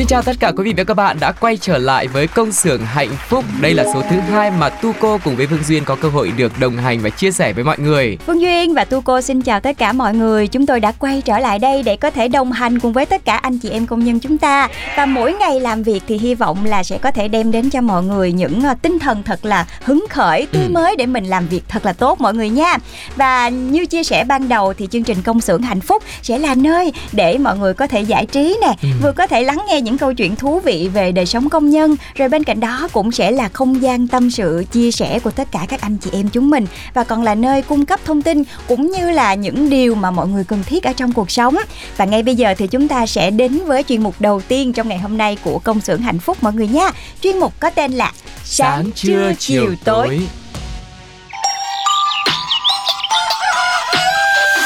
Xin chào tất cả quý vị và các bạn đã quay trở lại với công xưởng hạnh phúc. Đây là số thứ hai mà Tuco cùng với Phương Duyên có cơ hội được đồng hành và chia sẻ với mọi người. Phương Duyên và Tuco xin chào tất cả mọi người. Chúng tôi đã quay trở lại đây để có thể đồng hành cùng với tất cả anh chị em công nhân chúng ta. Và mỗi ngày làm việc thì hy vọng là sẽ có thể đem đến cho mọi người những ờ, tinh thần thật là hứng khởi, tươi ừ. mới để mình làm việc thật là tốt mọi người nha. Và như chia sẻ ban đầu thì chương trình công xưởng hạnh phúc sẽ là nơi để mọi người có thể giải trí nè, ừ. vừa có thể lắng nghe những những câu chuyện thú vị về đời sống công nhân. Rồi bên cạnh đó cũng sẽ là không gian tâm sự chia sẻ của tất cả các anh chị em chúng mình. Và còn là nơi cung cấp thông tin cũng như là những điều mà mọi người cần thiết ở trong cuộc sống. Và ngay bây giờ thì chúng ta sẽ đến với chuyên mục đầu tiên trong ngày hôm nay của công xưởng hạnh phúc mọi người nha. Chuyên mục có tên là sáng, sáng trưa chiều tối, tối.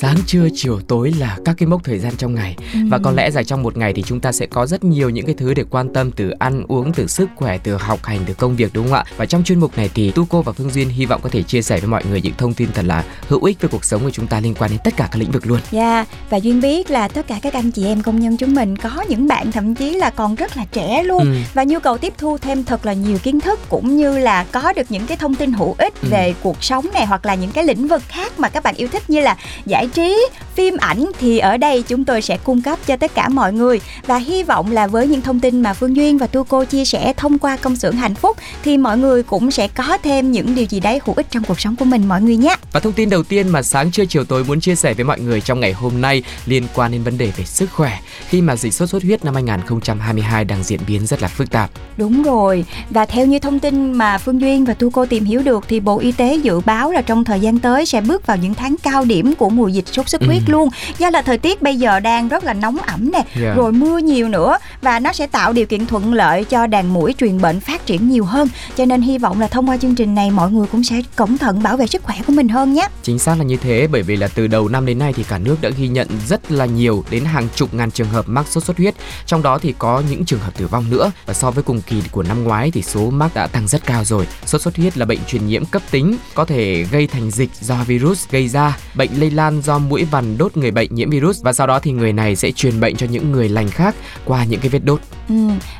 sáng trưa chiều tối là các cái mốc thời gian trong ngày ừ. và có lẽ rằng trong một ngày thì chúng ta sẽ có rất nhiều những cái thứ để quan tâm từ ăn uống từ sức khỏe từ học hành từ công việc đúng không ạ và trong chuyên mục này thì tu cô và phương duyên hy vọng có thể chia sẻ với mọi người những thông tin thật là hữu ích về cuộc sống của chúng ta liên quan đến tất cả các lĩnh vực luôn dạ yeah, và duyên biết là tất cả các anh chị em công nhân chúng mình có những bạn thậm chí là còn rất là trẻ luôn ừ. và nhu cầu tiếp thu thêm thật là nhiều kiến thức cũng như là có được những cái thông tin hữu ích ừ. về cuộc sống này hoặc là những cái lĩnh vực khác mà các bạn yêu thích như là giải trí phim ảnh thì ở đây chúng tôi sẽ cung cấp cho tất cả mọi người và hy vọng là với những thông tin mà Phương Duyên và Tu Cô chia sẻ thông qua công xưởng hạnh phúc thì mọi người cũng sẽ có thêm những điều gì đấy hữu ích trong cuộc sống của mình mọi người nhé. Và thông tin đầu tiên mà sáng trưa chiều tối muốn chia sẻ với mọi người trong ngày hôm nay liên quan đến vấn đề về sức khỏe khi mà dịch sốt xuất huyết năm 2022 đang diễn biến rất là phức tạp. Đúng rồi. Và theo như thông tin mà Phương Duyên và Tu Cô tìm hiểu được thì Bộ Y tế dự báo là trong thời gian tới sẽ bước vào những tháng cao điểm của mùa dịch sốt xuất huyết ừ. luôn do là thời tiết bây giờ đang rất là nóng ẩm nè yeah. Dạ. rồi mưa nhiều nữa và nó sẽ tạo điều kiện thuận lợi cho đàn mũi truyền bệnh phát triển nhiều hơn cho nên hy vọng là thông qua chương trình này mọi người cũng sẽ cẩn thận bảo vệ sức khỏe của mình hơn nhé chính xác là như thế bởi vì là từ đầu năm đến nay thì cả nước đã ghi nhận rất là nhiều đến hàng chục ngàn trường hợp mắc sốt xuất huyết trong đó thì có những trường hợp tử vong nữa và so với cùng kỳ của năm ngoái thì số mắc đã tăng rất cao rồi sốt xuất huyết là bệnh truyền nhiễm cấp tính có thể gây thành dịch do virus gây ra bệnh lây lan do mũi vằn đốt người bệnh nhiễm virus và sau đó thì người này sẽ truyền bệnh cho những người lành khác qua những cái vết đốt. Ừ,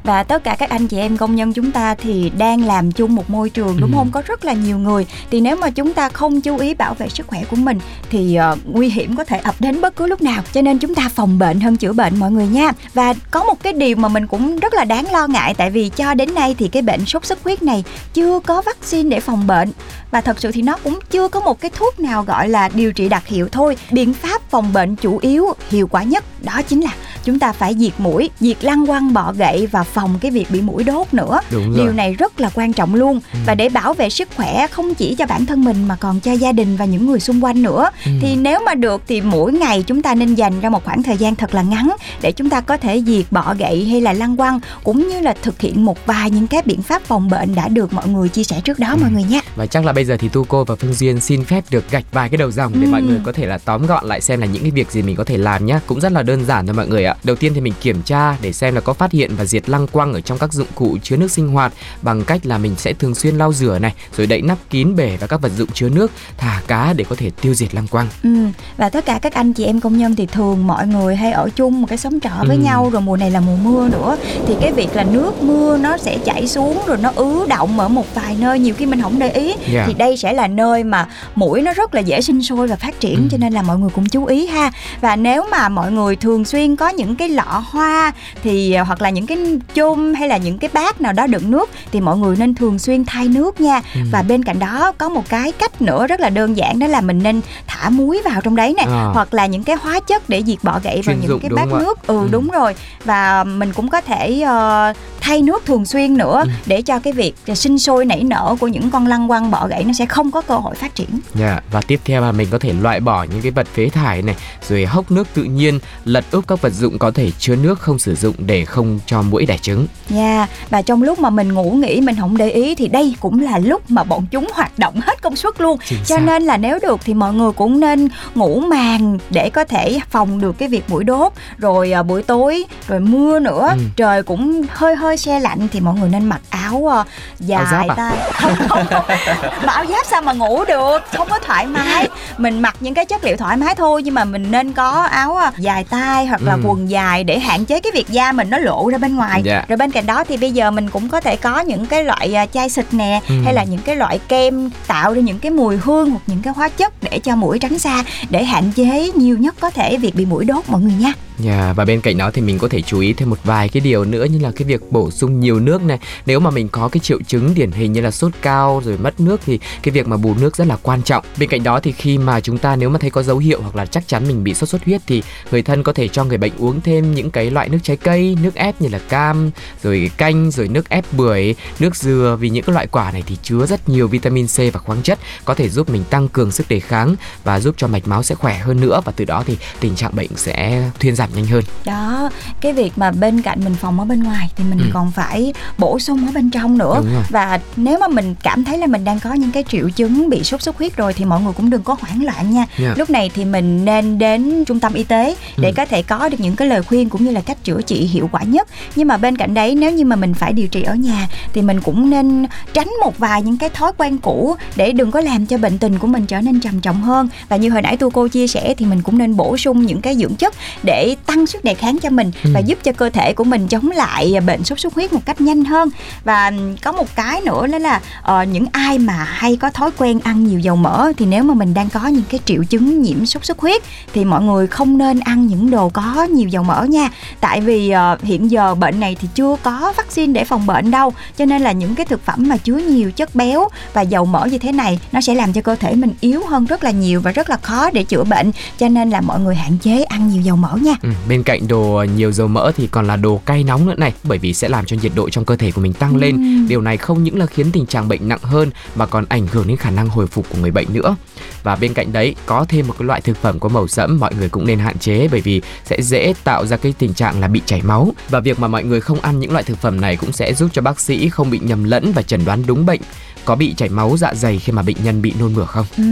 và tất cả các anh chị em công nhân chúng ta thì đang làm chung một môi trường đúng ừ. không? Có rất là nhiều người thì nếu mà chúng ta không chú ý bảo vệ sức khỏe của mình thì uh, nguy hiểm có thể ập đến bất cứ lúc nào. Cho nên chúng ta phòng bệnh hơn chữa bệnh mọi người nha. Và có một cái điều mà mình cũng rất là đáng lo ngại tại vì cho đến nay thì cái bệnh sốt xuất huyết này chưa có vaccine để phòng bệnh và thật sự thì nó cũng chưa có một cái thuốc nào gọi là điều trị đặc hiệu thôi biện pháp phòng bệnh chủ yếu hiệu quả nhất đó chính là chúng ta phải diệt mũi diệt lăng quăng bọ gậy và phòng cái việc bị mũi đốt nữa điều này rất là quan trọng luôn ừ. và để bảo vệ sức khỏe không chỉ cho bản thân mình mà còn cho gia đình và những người xung quanh nữa ừ. thì nếu mà được thì mỗi ngày chúng ta nên dành ra một khoảng thời gian thật là ngắn để chúng ta có thể diệt bọ gậy hay là lăng quăng cũng như là thực hiện một vài những cái biện pháp phòng bệnh đã được mọi người chia sẻ trước đó ừ. mọi người nhé và chắc là bây giờ thì tu cô và phương duyên xin phép được gạch vài cái đầu dòng để ừ. mọi người có thể là tóm gọn lại xem là những cái việc gì mình có thể làm nhé cũng rất là đơn giản thôi mọi người ạ ạ. Đầu tiên thì mình kiểm tra để xem là có phát hiện và diệt lăng quăng ở trong các dụng cụ chứa nước sinh hoạt bằng cách là mình sẽ thường xuyên lau rửa này, rồi đậy nắp kín bể và các vật dụng chứa nước, thả cá để có thể tiêu diệt lăng quăng. Ừ, và tất cả các anh chị em công nhân thì thường mọi người hay ở chung một cái xóm trọ với ừ. nhau rồi mùa này là mùa mưa nữa thì cái việc là nước mưa nó sẽ chảy xuống rồi nó ứ động ở một vài nơi nhiều khi mình không để ý yeah. Dạ. thì đây sẽ là nơi mà mũi nó rất là dễ sinh sôi và phát triển ừ. cho nên là mọi người cũng chú ý ha và nếu mà mọi người thường xuyên có những cái lọ hoa thì à, hoặc là những cái chum hay là những cái bát nào đó đựng nước thì mọi người nên thường xuyên thay nước nha. Ừ. và bên cạnh đó có một cái cách nữa rất là đơn giản đó là mình nên thả muối vào trong đấy nè à. hoặc là những cái hóa chất để diệt bọ gậy vào những cái bát nước. Ừ, ừ. đúng rồi. Và mình cũng có thể uh, thay nước thường xuyên nữa ừ. để cho cái việc sinh sôi nảy nở của những con lăng quăng bọ gãy nó sẽ không có cơ hội phát triển. Dạ yeah. và tiếp theo là mình có thể loại bỏ những cái vật phế thải này rồi hốc nước tự nhiên, lật úp các vật dụng có thể chứa nước không sử dụng để không cho mũi đẻ trứng. Dạ yeah. và trong lúc mà mình ngủ nghỉ mình không để ý thì đây cũng là lúc mà bọn chúng hoạt động hết công suất luôn. Chính cho xác. nên là nếu được thì mọi người cũng nên ngủ màn để có thể phòng được cái việc mũi đốt rồi à, buổi tối rồi mưa nữa ừ. trời cũng hơi hơi xe lạnh thì mọi người nên mặc áo uh, dài áo à? tay không không, không. mà áo giáp sao mà ngủ được không có thoải mái mình mặc những cái chất liệu thoải mái thôi nhưng mà mình nên có áo uh, dài tay hoặc là ừ. quần dài để hạn chế cái việc da mình nó lộ ra bên ngoài yeah. Dạ. rồi bên cạnh đó thì bây giờ mình cũng có thể có những cái loại uh, chai xịt nè ừ. hay là những cái loại kem tạo ra những cái mùi hương hoặc những cái hóa chất để cho mũi tránh xa để hạn chế nhiều nhất có thể việc bị mũi đốt mọi người nha Yeah, và bên cạnh đó thì mình có thể chú ý thêm một vài cái điều nữa như là cái việc bổ sung nhiều nước này. Nếu mà mình có cái triệu chứng điển hình như là sốt cao rồi mất nước thì cái việc mà bù nước rất là quan trọng. Bên cạnh đó thì khi mà chúng ta nếu mà thấy có dấu hiệu hoặc là chắc chắn mình bị sốt xuất huyết thì người thân có thể cho người bệnh uống thêm những cái loại nước trái cây, nước ép như là cam, rồi canh, rồi nước ép bưởi, nước dừa vì những cái loại quả này thì chứa rất nhiều vitamin C và khoáng chất có thể giúp mình tăng cường sức đề kháng và giúp cho mạch máu sẽ khỏe hơn nữa và từ đó thì tình trạng bệnh sẽ thuyên giảm nhanh hơn đó cái việc mà bên cạnh mình phòng ở bên ngoài thì mình ừ. còn phải bổ sung ở bên trong nữa và nếu mà mình cảm thấy là mình đang có những cái triệu chứng bị sốt xuất huyết rồi thì mọi người cũng đừng có hoảng loạn nha yeah. lúc này thì mình nên đến trung tâm y tế để ừ. có thể có được những cái lời khuyên cũng như là cách chữa trị hiệu quả nhất nhưng mà bên cạnh đấy nếu như mà mình phải điều trị ở nhà thì mình cũng nên tránh một vài những cái thói quen cũ để đừng có làm cho bệnh tình của mình trở nên trầm trọng hơn và như hồi nãy tu cô chia sẻ thì mình cũng nên bổ sung những cái dưỡng chất để tăng sức đề kháng cho mình ừ. và giúp cho cơ thể của mình chống lại bệnh sốt xuất huyết một cách nhanh hơn. Và có một cái nữa đó là uh, những ai mà hay có thói quen ăn nhiều dầu mỡ thì nếu mà mình đang có những cái triệu chứng nhiễm sốt xuất huyết thì mọi người không nên ăn những đồ có nhiều dầu mỡ nha. Tại vì uh, hiện giờ bệnh này thì chưa có vaccine để phòng bệnh đâu cho nên là những cái thực phẩm mà chứa nhiều chất béo và dầu mỡ như thế này nó sẽ làm cho cơ thể mình yếu hơn rất là nhiều và rất là khó để chữa bệnh. Cho nên là mọi người hạn chế ăn nhiều dầu mỡ nha. Ừ, bên cạnh đồ nhiều dầu mỡ thì còn là đồ cay nóng nữa này bởi vì sẽ làm cho nhiệt độ trong cơ thể của mình tăng lên. Ừ. điều này không những là khiến tình trạng bệnh nặng hơn mà còn ảnh hưởng đến khả năng hồi phục của người bệnh nữa. Và bên cạnh đấy có thêm một cái loại thực phẩm có màu sẫm mọi người cũng nên hạn chế bởi vì sẽ dễ tạo ra cái tình trạng là bị chảy máu. Và việc mà mọi người không ăn những loại thực phẩm này cũng sẽ giúp cho bác sĩ không bị nhầm lẫn và chẩn đoán đúng bệnh có bị chảy máu dạ dày khi mà bệnh nhân bị nôn mửa không? Ừ,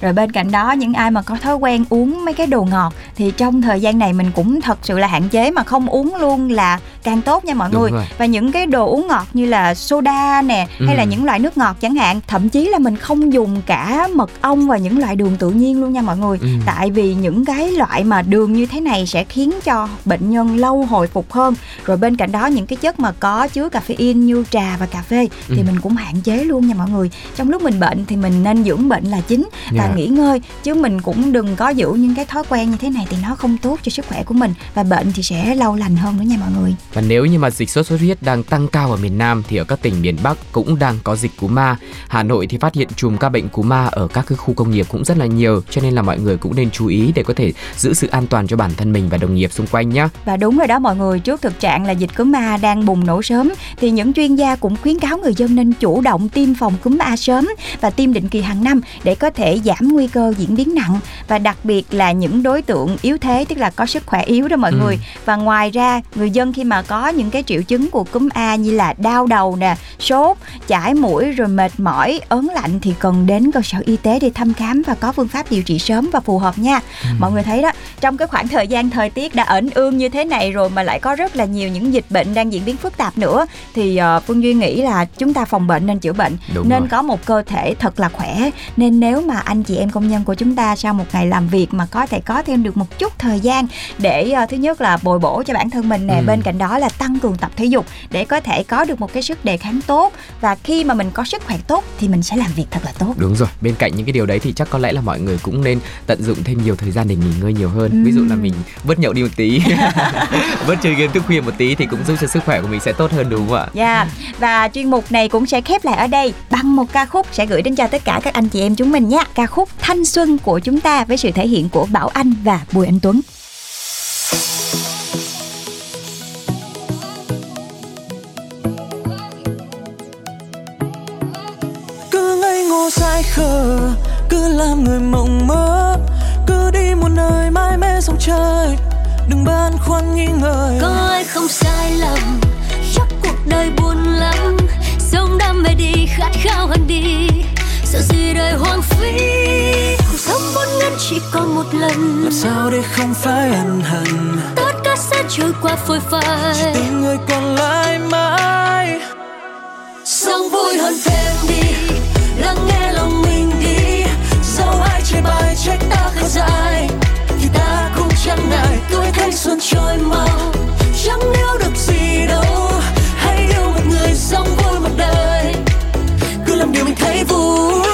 rồi bên cạnh đó những ai mà có thói quen uống mấy cái đồ ngọt thì trong thời gian này mình cũng thật sự là hạn chế mà không uống luôn là càng tốt nha mọi Đúng người. Rồi. Và những cái đồ uống ngọt như là soda nè ừ. hay là những loại nước ngọt chẳng hạn, thậm chí là mình không dùng cả mật ong và những loại đường tự nhiên luôn nha mọi người. Ừ. Tại vì những cái loại mà đường như thế này sẽ khiến cho bệnh nhân lâu hồi phục hơn. Rồi bên cạnh đó những cái chất mà có chứa caffeine như trà và cà phê thì ừ. mình cũng hạn chế luôn nha mọi người trong lúc mình bệnh thì mình nên dưỡng bệnh là chính và yeah. Dạ. nghỉ ngơi chứ mình cũng đừng có giữ những cái thói quen như thế này thì nó không tốt cho sức khỏe của mình và bệnh thì sẽ lâu lành hơn nữa nha mọi người và nếu như mà dịch sốt xuất huyết đang tăng cao ở miền Nam thì ở các tỉnh miền Bắc cũng đang có dịch cúm ma Hà Nội thì phát hiện chùm ca bệnh cúm ma ở các khu công nghiệp cũng rất là nhiều cho nên là mọi người cũng nên chú ý để có thể giữ sự an toàn cho bản thân mình và đồng nghiệp xung quanh nhé và đúng rồi đó mọi người trước thực trạng là dịch cúm ma đang bùng nổ sớm thì những chuyên gia cũng khuyến cáo người dân nên chủ động tiêm phòng cúm A sớm và tiêm định kỳ hàng năm để có thể giảm nguy cơ diễn biến nặng và đặc biệt là những đối tượng yếu thế tức là có sức khỏe yếu đó mọi ừ. người và ngoài ra người dân khi mà có những cái triệu chứng của cúm A như là đau đầu nè sốt chảy mũi rồi mệt mỏi ớn lạnh thì cần đến cơ sở y tế để thăm khám và có phương pháp điều trị sớm và phù hợp nha ừ. mọi người thấy đó trong cái khoảng thời gian thời tiết đã ẩn ương như thế này rồi mà lại có rất là nhiều những dịch bệnh đang diễn biến phức tạp nữa thì uh, Phương Duy nghĩ là chúng ta phòng bệnh nên chữa bệnh Đúng nên rồi. có một cơ thể thật là khỏe nên nếu mà anh chị em công nhân của chúng ta sau một ngày làm việc mà có thể có thêm được một chút thời gian để uh, thứ nhất là bồi bổ cho bản thân mình nè Ừ. bên cạnh đó là tăng cường tập thể dục để có thể có được một cái sức đề kháng tốt và khi mà mình có sức khỏe tốt thì mình sẽ làm việc thật là tốt Đúng rồi, bên cạnh những cái điều đấy thì chắc có lẽ là mọi người cũng nên tận dụng thêm nhiều thời gian để nghỉ ngơi nhiều hơn. Ví dụ là mình bớt nhậu đi một tí, bớt chơi game thức khuya một tí thì cũng giúp cho sức khỏe của mình sẽ tốt hơn đúng không ạ? Dạ, và chuyên mục này cũng sẽ khép lại ở đây bằng một ca khúc sẽ gửi đến cho tất cả các anh chị em chúng mình nhé. Ca khúc Thanh Xuân của chúng ta với sự thể hiện của Bảo Anh và Bùi Anh Tuấn. cứ ngây ngô dại khờ cứ làm người mộng mơ cứ đi nơi mãi mê sông trời đừng băn khoăn nghi ngờ. Có ai không sai lầm chắc cuộc đời buồn lắm. Sống đam mê đi khát khao hơn đi. Sợ gì đời hoang phí. Cuộc sống vốn ngắn chỉ còn một lần. Làm sao để không phải ân hận? Tất cả sẽ trôi qua phôi phai. Tình người còn lại mãi. Sống vui hơn thêm đi lắng nghe lòng mình đi. Dẫu ai chê bai trách ta ta cũng chẳng ngại tuổi thanh xuân trôi mau. Chẳng nếu được gì đâu, hãy yêu một người sống vui một đời. Cứ làm điều mình thấy vui.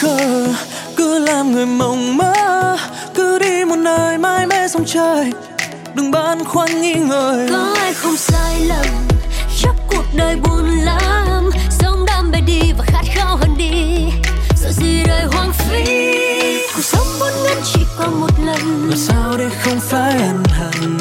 Khờ cứ làm người mộng mơ cứ đi một nơi mãi mê sông trời. Đừng băn khoăn nghi ngờ. Có ai không sai lầm chắc cuộc đời buồn lắm. Sống đam mê đi và khát khao hơn đi. Sợ gì đời hoang phí cuộc sống vốn ngắn chỉ còn một lần. Làm sao để không phải ân hận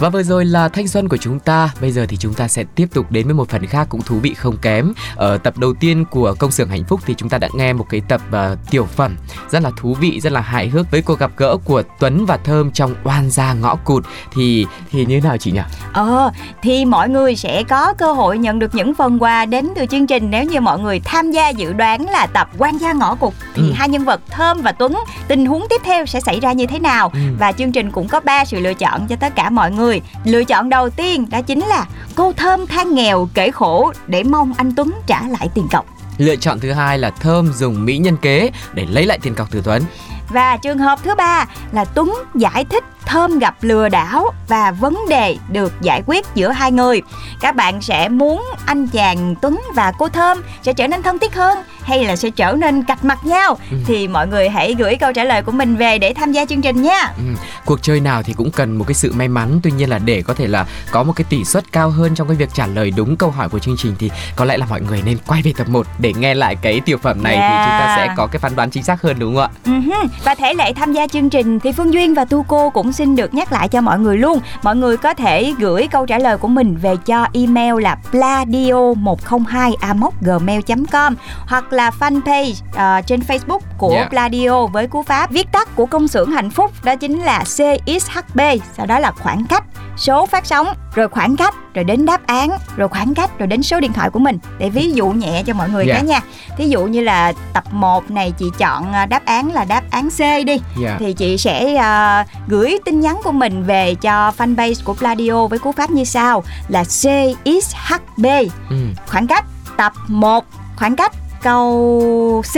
Và vừa rồi là thanh xuân của chúng ta. Bây giờ thì chúng ta sẽ tiếp tục đến với một phần khác cũng thú vị không kém. Ở tập đầu tiên của công xưởng hạnh phúc thì chúng ta đã nghe một cái tập ờ, tiểu phẩm rất là thú vị, rất là hài hước với cuộc gặp gỡ của Tuấn và Thơm trong oan gia ngõ cụt thì thì như thế nào chị nhỉ? Ờ, thì mọi người sẽ có cơ hội nhận được những phần quà đến từ chương trình nếu như mọi người tham gia dự đoán là tập quan gia ngõ cụt thì Ừ. hai nhân vật Thơm và Tuấn tình huống tiếp theo sẽ xảy ra như thế nào Ừ. và chương trình cũng có ba sự lựa chọn cho tất cả mọi người. Lựa chọn đầu tiên đó chính là cô Thơm than nghèo kể khổ để mong anh Tuấn trả lại tiền cọc. Lựa chọn thứ hai là Thơm dùng mỹ nhân kế để lấy lại tiền cọc từ Tuấn. Và trường hợp thứ ba là Tuấn giải thích thơm gặp lừa đảo và vấn đề được giải quyết giữa hai người các bạn sẽ muốn anh chàng tuấn và cô thơm sẽ trở nên thân thiết hơn hay là sẽ trở nên cạch mặt nhau Ừ. thì mọi người hãy gửi câu trả lời của mình về để tham gia chương trình nha Ừ, cuộc chơi nào thì cũng cần một cái sự may mắn tuy nhiên là để có thể là có một cái tỷ suất cao hơn trong cái việc trả lời đúng câu hỏi của chương trình thì có lẽ là mọi người nên quay về tập 1 để nghe lại cái tiểu phẩm này thì Yeah. chúng ta sẽ có cái phán đoán chính xác hơn đúng không ạ Uh-huh. Và thể lệ tham gia chương trình thì Phương Duyên và Tu Cô cũng xin được nhắc lại cho mọi người luôn. Mọi người có thể gửi câu trả lời của mình về cho email là pladio102 gmail.com hoặc là fanpage ờ, trên Facebook của Yeah. Pladio với cú pháp viết tắt của công xưởng hạnh phúc đó chính là CXHB sau đó là khoảng cách số phát sóng rồi khoảng cách rồi đến đáp án rồi khoảng cách rồi đến số điện thoại của mình. Để ví dụ nhẹ cho mọi người Yeah. cái nha. Thí dụ như là tập 1 này chị chọn à, đáp án là đáp án C đi. Dạ. thì chị sẽ à, gửi tin nhắn của mình về cho fanpage của Pladio với cú pháp như sau. Là CXHB Ừ. khoảng cách tập 1 khoảng cách câu C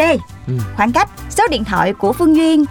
Ừ. khoảng cách số điện thoại của Phương Duyên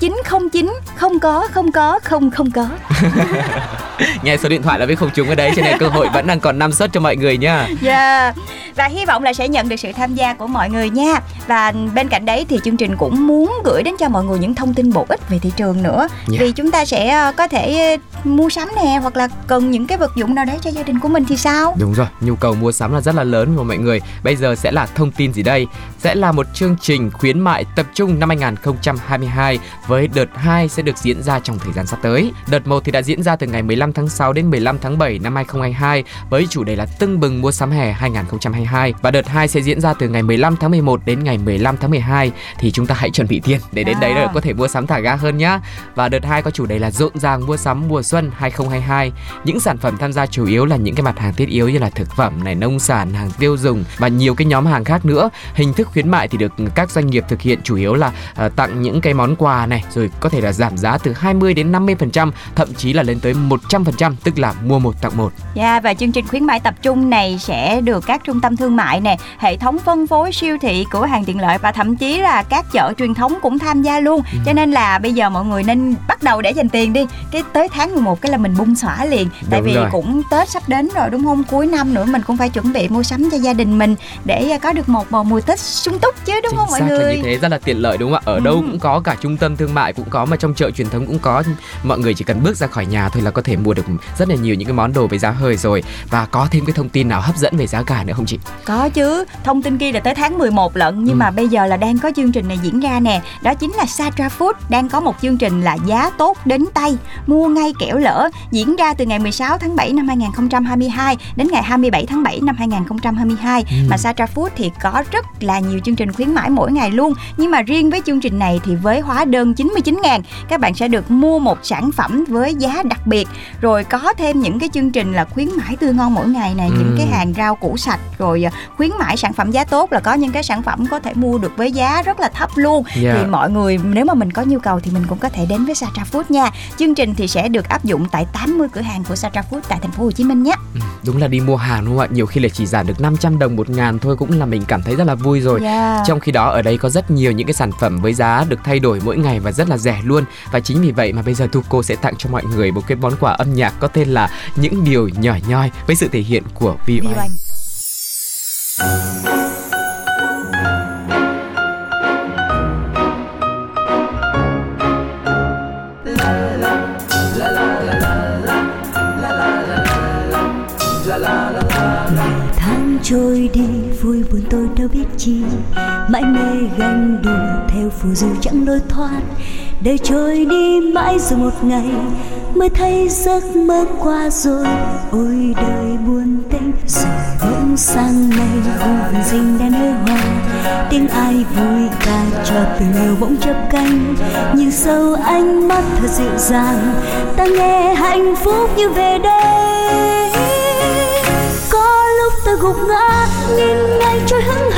0909 không có không có không không có nghe số điện thoại là biết không trúng ở đấy cho nên cơ hội vẫn đang còn năm suất cho mọi người nhá Yeah. Và hy vọng là sẽ nhận được sự tham gia của mọi người nha. Và bên cạnh đấy thì chương trình cũng muốn gửi đến cho mọi người những thông tin bổ ích về thị trường nữa. Yeah. Vì chúng ta sẽ ờ, có thể ờ, mua sắm nè hoặc là cần những cái vật dụng nào đấy cho gia đình của mình thì sao? Đúng rồi, nhu cầu mua sắm là rất là lớn của mọi người. Bây giờ sẽ là thông tin gì đây? Sẽ là một chương trình khuyến mại tập trung năm 2022 với đợt 2 sẽ được diễn ra trong thời gian sắp tới. Đợt 1 thì đã diễn ra từ ngày 15 tháng 6 đến 15 tháng 7 năm 2022 với chủ đề là tưng bừng mua sắm hè 2022 và đợt 2 sẽ diễn ra từ ngày 15 tháng 11 đến ngày 15 tháng 12 thì chúng ta hãy chuẩn bị tiền để đến đấy À. là có thể mua sắm thả ga hơn nhá. Và đợt 2 có chủ đề là rộn ràng mua sắm mùa xuân 2022. Những sản phẩm tham gia chủ yếu là những cái mặt hàng thiết yếu như là thực phẩm này, nông sản, hàng tiêu dùng và nhiều cái nhóm hàng khác nữa. Hình thức khuyến mại thì được các doanh nghiệp thực hiện chủ yếu là ờ, tặng những cái món quà này rồi có thể là giảm giá từ 20 đến 50%, thậm chí là lên tới 100%, tức là mua một tặng một. Yeah, và chương trình khuyến mại tập trung này sẽ được các trung tâm thương mại nè, hệ thống phân phối siêu thị, cửa hàng tiện lợi và thậm chí là các chợ truyền thống cũng tham gia luôn. Ừ. Cho nên là bây giờ mọi người nên bắt đầu để dành tiền đi. Cái tới tháng 11 cái là mình bung xõa liền. Tại Đúng vì rồi. cũng Tết sắp đến rồi đúng không? Cuối năm nữa mình cũng phải chuẩn bị mua sắm cho gia đình mình để có được một bầu mùa Tết sung túc chứ đúng Chính không mọi người? như thế rất là tiện lợi đúng không ạ? Ở Ừ. đâu cũng có cả trung tâm thương mại cũng có mà trong chợ truyền thống cũng có. Mọi người chỉ cần bước ra khỏi nhà thôi là có thể mua được rất là nhiều những cái món đồ với giá hời rồi và có thêm cái thông tin nào hấp dẫn về giá cả nữa không chị? Có chứ, thông tin kia là tới tháng 11 lận nhưng Ừ. mà bây giờ là đang có chương trình này diễn ra nè. Đó chính là Satra Food đang có một chương trình là giá tốt đến tay, mua ngay kẻo lỡ diễn ra từ ngày 16 tháng 7 năm 2022 đến ngày 27 tháng 7 năm 2022. Ừ. Mà Satra Food thì có rất là nhiều chương trình khuyến mãi mỗi ngày luôn. Nhưng mà riêng với chương trình này thì với hóa đơn 99 ngàn các bạn sẽ được mua một sản phẩm với giá đặc biệt rồi có thêm những cái chương trình là khuyến mãi tươi ngon mỗi ngày này những Ừ. cái hàng rau củ sạch rồi à, khuyến mãi sản phẩm giá tốt là có những cái sản phẩm có thể mua được với giá rất là thấp luôn Dạ. thì mọi người nếu mà mình có nhu cầu thì mình cũng có thể đến với Satra Food nha chương trình thì sẽ được áp dụng tại 80 cửa hàng của Satra Food tại thành phố Hồ Chí Minh nhé Ừ, đúng là đi mua hàng đúng không ạ? Nhiều khi là chỉ giảm được 500 đồng một ngàn thôi cũng là mình cảm thấy rất là vui rồi. yeah. Trong khi đó ở đây có rất nhiều những cái sản phẩm với giá được thay đổi mỗi ngày và rất là rẻ luôn. Và chính vì vậy mà bây giờ Tuco sẽ tặng cho mọi người một cái món quà âm nhạc có tên là Những Điều Nhỏ Nhoi Với sự thể hiện của Vi Oanh. Trôi đi đâu biết chi. Mãi mê ganh đùa theo phù du chẳng lối thoát. Đời trôi đi mãi rồi một ngày mới thấy giấc mơ qua rồi. Ôi đời buồn tênh rồi bỗng sang nay vùng rình đen nơi hoa. Tiếng ai vui ca cho tình yêu bỗng chớp cánh nhìn sâu ánh mắt thật dịu dàng, ta nghe hạnh phúc như về đây. Có lúc ta gục ngã, nhìn ngay trôi hững hờ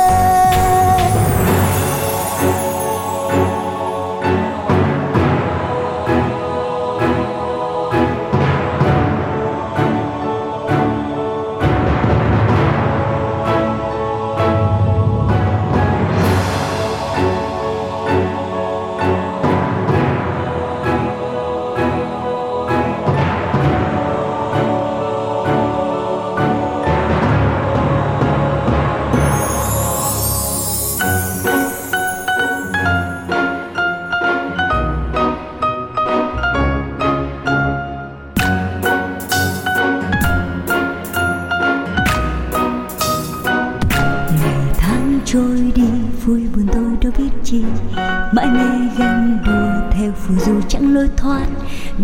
Lối thoát.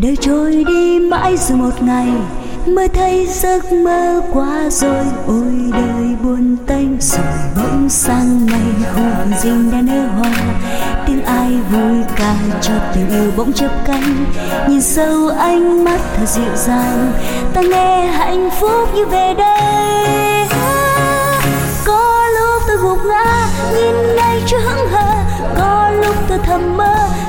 Đời trôi đi mãi rồi một ngày mới thấy giấc mơ qua rồi. Ôi đời buồn tênh rồi, bỗng sang ngày khu vườn rình đã nở hoa. Tiếng ai vui ca cho tình yêu bỗng chớp cánh. Nhìn sâu ánh mắt thật dịu dàng, ta nghe hạnh phúc như về đây. Có lúc tôi gục ngã, nhìn ngay chưa hững hờ. Có lúc tôi thầm mơ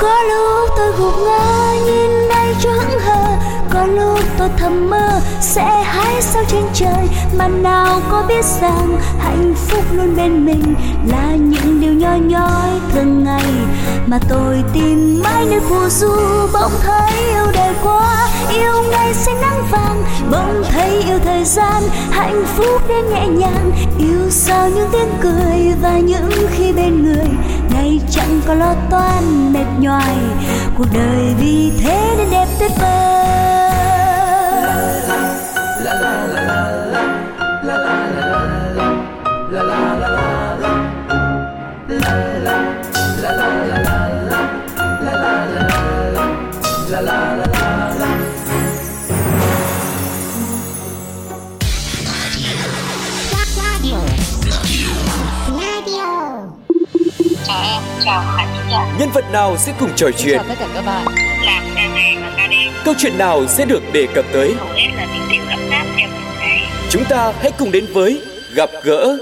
Có lúc tôi gục ngã, nhìn ngay cho hững hờ. Có lúc tôi thầm mơ, sẽ hái sao trên trời. Mà nào có biết rằng hạnh phúc luôn bên mình là những điều nhỏ nhói thường ngày. Mà tôi tìm mãi nơi phù du bỗng thấy bỗng thấy yêu thời gian, hạnh phúc đến nhẹ nhàng. Yêu sao những tiếng cười và những khi bên người, ngày chẳng có lo toan, mệt nhoài. Cuộc đời vì thế nên đẹp tuyệt vời. Chào Nhân vật nào sẽ cùng trò chuyện? chào tất cả các bạn. Câu chuyện nào sẽ được đề cập tới? Chúng ta hãy cùng đến với Gặp gỡ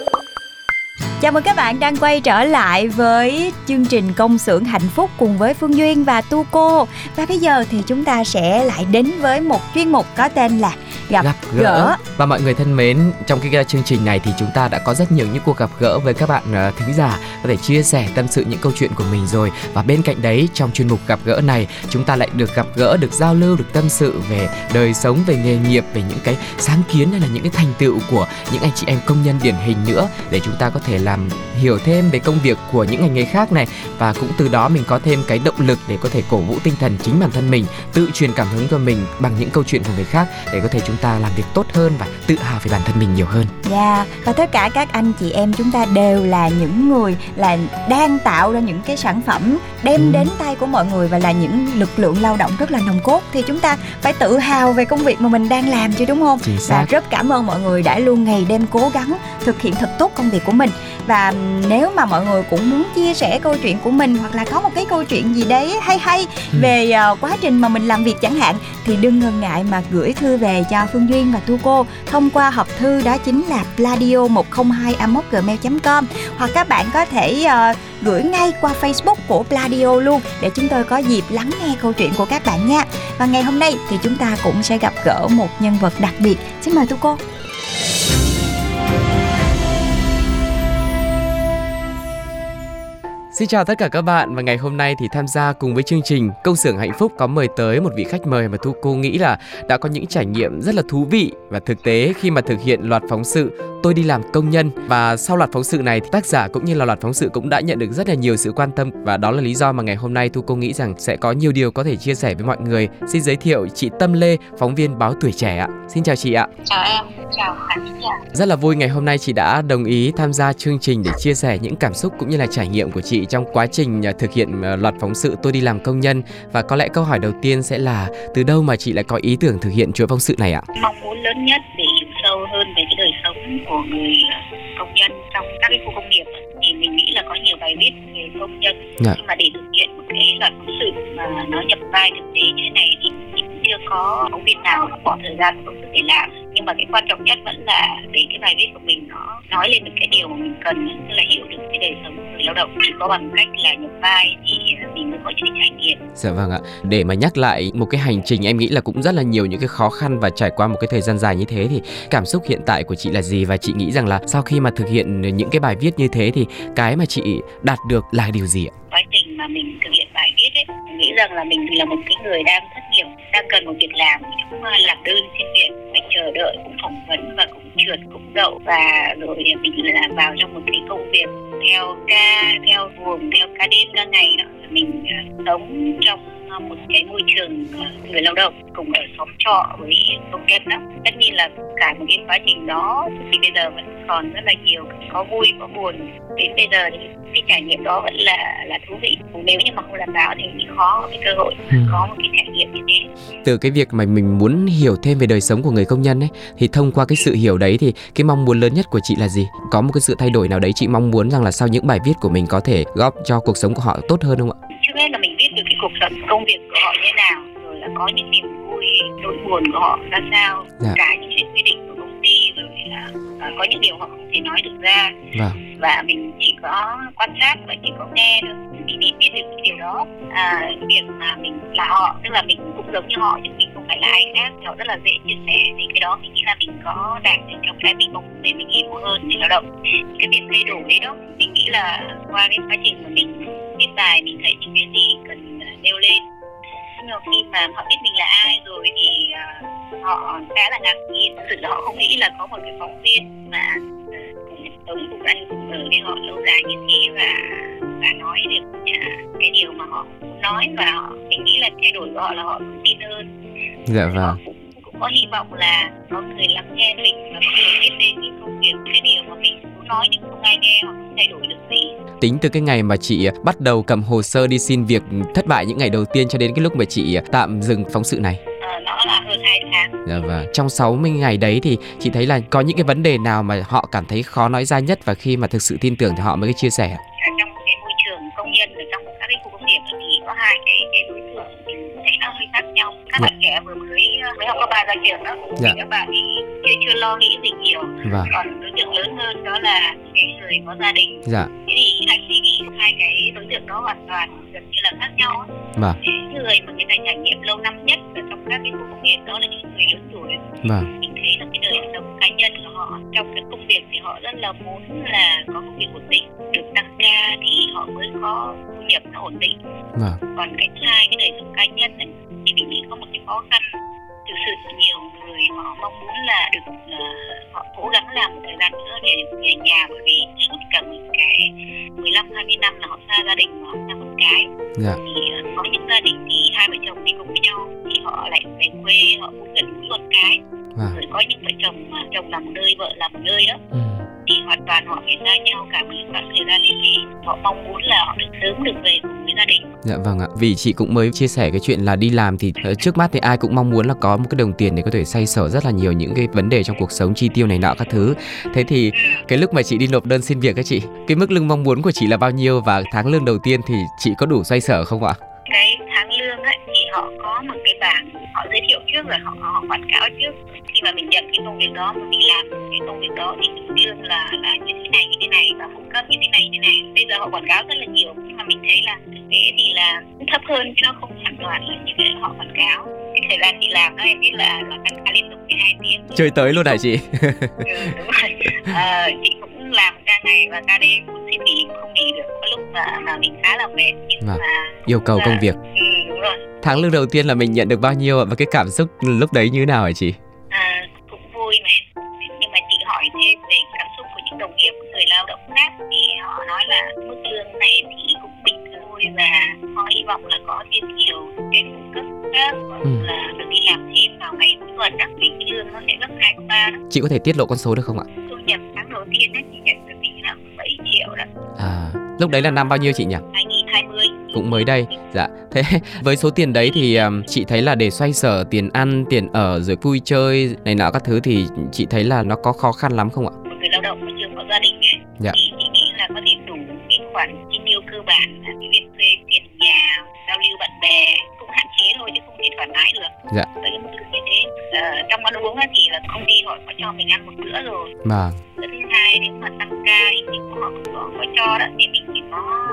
Chào mừng các bạn đang quay trở lại với chương trình Công xưởng hạnh phúc cùng với Phương Duyên và Tu Cô. Và bây giờ thì chúng ta sẽ lại đến với một chuyên mục có tên là Gặp, gặp gỡ. Và mọi người thân mến trong cái chương trình này thì chúng ta đã có rất nhiều những cuộc gặp gỡ với các bạn uh, thính giả có thể chia sẻ tâm sự những câu chuyện của mình rồi. Và bên cạnh đấy trong chuyên mục gặp gỡ này chúng ta lại được gặp gỡ được giao lưu được tâm sự về đời sống về nghề nghiệp về những cái sáng kiến hay là những cái thành tựu của những anh chị em công nhân điển hình nữa để chúng ta có thể làm hiểu thêm về công việc của những ngành nghề khác này. Và cũng từ đó mình có thêm cái động lực để có thể cổ vũ tinh thần chính bản thân mình tự truyền cảm hứng cho mình bằng những câu chuyện của người khác để có thể chúng ta làm việc tốt hơn và tự hào về bản thân mình nhiều hơn. Dạ và tất cả các anh chị em chúng ta đều là những người là đang tạo ra những cái sản phẩm đem Ừ. đến tay của mọi người và là những lực lượng lao động rất là nồng cốt. Thì chúng ta phải tự hào về công việc mà mình đang làm chứ đúng không? chính Và xác. rất cảm ơn mọi người đã luôn ngày đêm cố gắng thực hiện thật tốt công việc của mình và nếu mà mọi người cũng muốn chia sẻ câu chuyện của mình hoặc là có một cái câu chuyện gì đấy hay hay Ừ. về ờ, quá trình mà mình làm việc chẳng hạn thì đừng ngần ngại mà gửi thư về cho Phương Duyên và Tu Cô thông qua hộp thư đó chính là pladio 102 gmail com hoặc các bạn có thể ờ, gửi ngay qua Facebook của Pladio luôn để chúng tôi có dịp lắng nghe câu chuyện của các bạn nha. Và ngày hôm nay thì chúng ta cũng sẽ gặp gỡ một nhân vật đặc biệt. Xin mời Tu Cô. Xin chào tất cả các bạn và ngày hôm nay thì tham gia cùng với chương trình Công xưởng hạnh phúc có mời tới một vị khách mời mà Thu cô nghĩ là đã có những trải nghiệm rất là thú vị và thực tế khi mà thực hiện loạt phóng sự Tôi đi làm công nhân và sau loạt phóng sự này thì tác giả cũng như là loạt phóng sự cũng đã nhận được rất là nhiều sự quan tâm và đó là lý do mà ngày hôm nay Thu cô nghĩ rằng sẽ có nhiều điều có thể chia sẻ với mọi người. Xin giới thiệu chị Tâm Lê, phóng viên báo Tuổi Trẻ ạ. Xin chào chị ạ. Chào em, chào khán giả. Rất là vui ngày hôm nay chị đã đồng ý tham gia chương trình để chia sẻ những cảm xúc cũng như là trải nghiệm của chị trong quá trình à, thực hiện à, loạt phóng sự Tôi đi làm công nhân và có lẽ câu hỏi đầu tiên sẽ là từ đâu mà chị lại có ý tưởng thực hiện chuỗi phóng sự này ạ? Mong muốn lớn nhất để hiểu sâu hơn về cái đời sống của người ờ, công nhân trong các cái khu công nghiệp thì mình nghĩ là có nhiều bài viết về công nhân Dạ. nhưng mà để thực hiện một cái loạt phóng sự mà nó nhập vai thực tế như thế này thì chưa có phóng viên nào bỏ thời gian phóng sự để làm nhưng mà cái quan trọng nhất vẫn là để cái bài viết của mình nó nói lên được cái điều mà mình cần tức là hiểu được cái đời sống của người lao động chỉ có bằng cách là nhập vai thì mình mới có cái trải nghiệm Dạ vâng ạ. Để mà nhắc lại một cái hành trình em nghĩ là cũng rất là nhiều những cái khó khăn và trải qua một cái thời gian dài như thế thì cảm xúc hiện tại của chị là gì và chị nghĩ rằng là sau khi mà thực hiện những cái bài viết như thế thì cái mà chị đạt được là điều gì ạ? quá trình mà mình thực hiện nghĩ rằng là mình là một cái người đang thất nghiệp, đang cần một việc làm, cũng à, làm đơn xin việc, phải chờ đợi, cũng phỏng vấn và cũng trượt, cũng đậu và rồi mình là vào trong một cái công việc theo ca, theo buồng theo ca đêm, ca ngày đó. Mình à, sống trong một cái môi trường ờ, người lao động cùng ở xóm trọ với công nhân đó. Tất nhiên là cả một cái quá trình đó thì bây giờ vẫn còn rất là nhiều có vui có buồn. Đến bây giờ thì cái trải nghiệm đó vẫn là là thú vị. Nếu như mà không làm báo thì khó có cái cơ hội có một cái trải nghiệm như thế. Từ cái việc mà mình muốn hiểu thêm về đời sống của người công nhân ấy thì thông qua cái sự hiểu đấy thì cái mong muốn lớn nhất của chị là gì? Có một cái sự thay đổi nào đấy chị mong muốn rằng là sau những bài viết của mình có thể góp cho cuộc sống của họ tốt hơn không ạ? Trước hết là mình biết được cái cuộc sống công việc của họ như thế nào rồi là có những niềm vui nỗi buồn của họ ra sao Dạ. cả những cái quy định của công ty rồi là à, có những điều họ không thể nói được ra Vâng. và mình chỉ có quan sát và chỉ có nghe thôi mình biết được cái điều đó à, việc mà mình là họ tức là mình cũng giống như họ nhưng mình không phải là ai khác họ rất là dễ chia sẻ thì cái đó mình nghĩ là mình có đạt được trong cái mình mong để mình hiểu hơn về lao động cái việc thay đổi đấy đó mình nghĩ là qua cái quá trình mà mình bài mình thấy những cái gì cần à, nêu lên. Nhưng mà khi mà họ biết mình là ai rồi thì à, họ khá là ngạc nhiên. Thực sự là họ không nghĩ là có một cái phóng viên mà à, sống cùng ăn cùng ở với họ lâu dài như thế và và nói được cái điều mà họ nói. Và họ, mình nghĩ là thay đổi của họ là họ tự tin hơn. Dạ vâng. cũng cũng có hy vọng là có người lắng nghe mình và có người biết đến cái công việc cái điều mà mình nói nhưng không ai nghe hoặc không thay đổi được gì Tính từ cái ngày mà chị bắt đầu cầm hồ sơ đi xin việc thất bại những ngày đầu tiên cho đến cái lúc mà chị tạm dừng phóng sự này. Ờ, nó là hơn hai tháng Dạ vâng. Trong 60 ngày đấy thì chị thấy là có những cái vấn đề nào mà họ cảm thấy khó nói ra nhất và khi mà thực sự tin tưởng thì họ mới chia sẻ. ở trong cái môi trường công nhân ở trong các cái khu công nghiệp thì có hai cái cái đối tượng thấy nó hơi khác nhau các Dạ. bạn trẻ vừa mới mới học cấp ba ra trường đó Dạ. thì các bạn thì chưa chưa lo nghĩ gì nhiều Vâng. còn tượng lớn hơn đó là cái người có gia đình Dạ. thế thì hạnh suy nghĩ hai cái đối tượng đó hoàn toàn gần như là khác nhau. Vâng. cái người mà người ta trải nghiệm lâu năm nhất ở trong các cái khu công nghiệp đó là những người lớn tuổi Vâng. mình thấy là cái đời sống cá nhân của họ trong cái công việc thì họ rất là muốn là có công việc ổn định được tăng ca thì họ mới có thu nhập nó ổn định Vâng. còn cái thứ hai cái đời sống cá nhân ấy, thì mình nghĩ có một cái khó khăn thực sự nhiều người họ mong muốn là được ờ, họ cố gắng làm một thời gian nữa để được về nhà bởi vì suốt cả một cái 15 20 năm là họ xa gia đình họ xa con cái Dạ. thì ờ, có những gia đình thì hai vợ chồng đi cùng với nhau thì họ lại về quê họ muốn gần gũi con cái Vâng. rồi có những vợ chồng mà chồng làm một nơi vợ làm một nơi đó Ừ. thì hoàn toàn họ phải xa nhau cả một khoảng thời gian như thế họ mong muốn là họ được sớm được về cùng với gia đình Dạ vâng ạ. Vì chị cũng mới chia sẻ cái chuyện là đi làm thì ờ, trước mắt thì ai cũng mong muốn là có một cái đồng tiền để có thể xoay sở rất là nhiều những cái vấn đề trong cuộc sống chi tiêu này nọ các thứ. Thế thì cái lúc mà chị đi nộp đơn xin việc các chị, cái mức lương mong muốn của chị là bao nhiêu và tháng lương đầu tiên thì chị có đủ xoay sở không ạ? cái tháng lương ấy thì họ có một và họ giới thiệu trước rồi họ họ quảng cáo trước. Khi mà mình nhận cái công việc đó, mà mình làm cái công việc đó thì mức lương là là như thế này, như thế này, và phụ cấp như thế này, như thế này. Bây giờ họ quảng cáo rất là nhiều, nhưng mà mình thấy là thực tế thì là thấp hơn, chứ nó không hoàn toàn là như vậy họ quảng cáo thời gian đi làm đó em biết là là tăng ca liên tục 12 tiếng Chơi tới luôn hả chị? ừ, đúng rồi Ờ, chị cũng làm ca ngày và ca đêm cũng xin nghỉ không nghỉ được có lúc mà mà mình khá là mệt nhưng Vâng. mà Yêu cầu công việc. ừ, đúng rồi Tháng lương đầu tiên là mình nhận được bao nhiêu ạ? Và cái cảm xúc lúc đấy như thế nào hả chị? à, cũng vui mà nhưng mà chị hỏi thêm về cảm đồng nghiệp người lao động khác thì họ nói là mức lương này thì bình thường thôi và họ hy vọng là có thêm nhiều cái phụ cấp khác hoặc Ừ. là được đi làm thêm vào ngày cuối tuần đó cái lương nó sẽ gấp hai ba đó. Chị có thể tiết lộ con số được không ạ? Thu nhập tháng đầu tiên ấy thì nhận được thì là 7 triệu đó. À lúc đấy là năm bao nhiêu chị nhỉ? 2020 cũng mới đây. Dạ. Thế với số tiền đấy thì um, chị thấy là để xoay sở tiền ăn tiền ở rồi vui chơi này nọ các thứ thì chị thấy là nó có khó khăn lắm không ạ? Một người lao động mà chưa có gia đình ấy, Dạ. thì chị là có thể đủ cái khoản chi tiêu cơ bản là cái việc thuê tiền nhà giao lưu bạn bè cũng hạn chế thôi chứ không thể thoải mái được. Dạ. với cái mức như thế. Ờ, trong ăn uống thì là công ty họ có cho mình ăn một bữa rồi. Vâng. Thứ hai nếu mà tăng ca thì họ cũng có, có cho đó thì mình chỉ có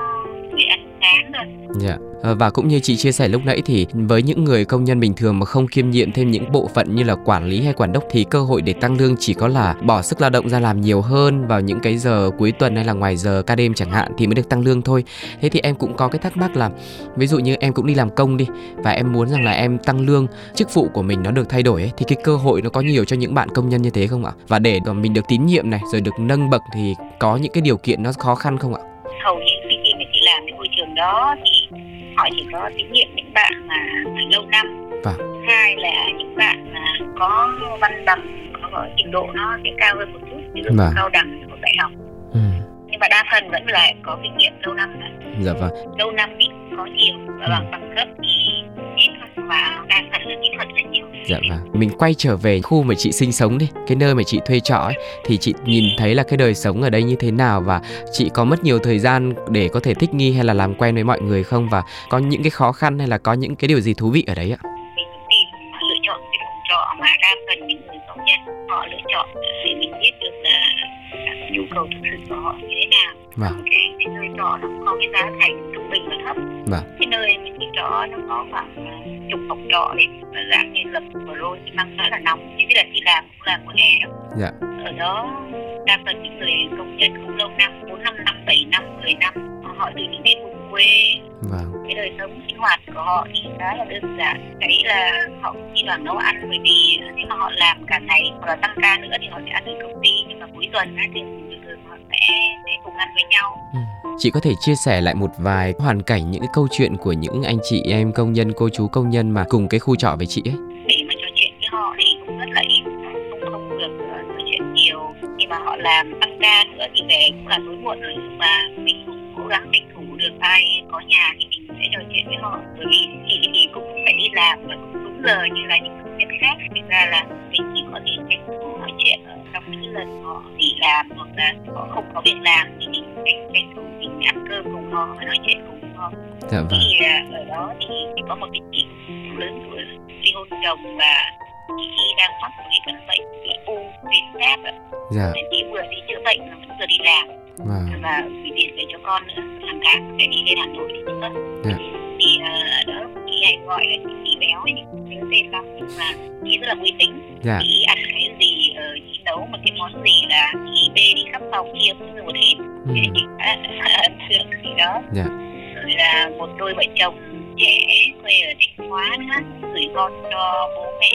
để ăn sáng thôi. Dạ. Ờ, và cũng như chị chia sẻ lúc nãy thì với những người công nhân bình thường mà không kiêm nhiệm thêm những bộ phận như là quản lý hay quản đốc thì cơ hội để tăng lương chỉ có là bỏ sức lao động ra làm nhiều hơn vào những cái giờ cuối tuần hay là ngoài giờ ca đêm chẳng hạn thì mới được tăng lương thôi. Thế thì em cũng có cái thắc mắc là, ví dụ như em cũng đi làm công đi và em muốn rằng là em tăng lương, chức vụ của mình nó được thay đổi ấy, thì cái cơ hội nó có nhiều cho những bạn công nhân như thế không ạ? Và để mà mình được tín nhiệm này, rồi được nâng bậc thì có những cái điều kiện nó khó khăn không ạ? hầu như khi khi mà chị làm cái môi trường đó thì họ chỉ có tín nhiệm những bạn mà lâu năm Vâng. hai là những bạn mà có văn bằng có trình độ nó sẽ cao hơn một chút ví dụ Vâng. cao đẳng của đại học Ừ. mà đa phần vẫn là có kinh nghiệm lâu năm đó. Dạ vâng. lâu năm thì có nhiều và bằng bằng cấp thì ít thôi và đa phần là kỹ thuật là nhiều Dạ vâng. Mình quay trở về khu mà chị sinh sống đi, cái nơi mà chị thuê trọ ấy thì chị nhìn thấy là cái đời sống ở đây như thế nào và chị có mất nhiều thời gian để có thể thích nghi hay là làm quen với mọi người không và có những cái khó khăn hay là có những cái điều gì thú vị ở đấy ạ? mình tìm lựa chọn cái phòng trọ mà đa phần những người công nhân họ lựa chọn để mình biết được là nhu cầu thực sự của họ như thế nào Vâng. cái, cái nơi trọ nó có cái giá thành trung bình và thấp Vâng. cái nơi mình đi trọ nó có khoảng chục phòng trọ và dạng như lập vừa rồi thì mang khá là nóng những cái đợt đi làm cũng là mùa hè đó Dạ. ở đó đa phần những người công nhân cũng lâu năm bốn năm năm bảy năm mười năm họ từ những cái vùng quê Vâng. cái đời sống sinh hoạt của họ thì khá là đơn giản cái là họ chỉ toàn nấu ăn bởi vì nếu mà họ làm cả ngày hoặc là tăng ca nữa thì họ sẽ ăn ở công ty nhưng mà cuối tuần thì sẽ sẽ cùng ăn với nhau Ừ. Chị có thể chia sẻ lại một vài hoàn cảnh những cái câu chuyện của những anh chị em công nhân, cô chú công nhân mà cùng cái khu trọ với chị ấy. để mà trò chuyện với họ thì cũng rất là ít không không được ờ, nói chuyện nhiều khi mà họ làm tăng ca nữa thì về cũng là tối muộn rồi nhưng mà mình cũng cố gắng tranh thủ được ai có nhà thì mình sẽ trò chuyện với họ bởi vì chị thì cũng phải đi làm và cũng đúng giờ như là những công nhân khác thực ra là mình thể tranh thủ nói chuyện ở trong những lần họ nghỉ làm hoặc là họ không có việc làm thì mình tranh tranh thủ mình ăn cơm cùng họ và nói chuyện cùng họ Dạ vâng. thì à, ở đó thì có một cái chị lớn tuổi ly hôn chồng và chị đang mắc một cái căn bệnh bị u tuyến giáp ạ. Dạ. Nên chị vừa đi chữa bệnh và vừa đi làm Vâng. và gửi tiền về cho con nữa hàng tháng phải đi lên Hà Nội để chữa. Dạ. Thì đó hay gọi là chị, chị béo ấy, nhớ tên lắm nhưng mà chị rất là uy tín. Dạ. Chị ăn cái gì, ờ, chị nấu một cái món gì là chị bê đi khắp phòng chia cũng như một Ừ. chị khá ấn tượng gì đó Dạ. rồi là một đôi vợ chồng trẻ quê ở thanh hóa nữa gửi con cho bố mẹ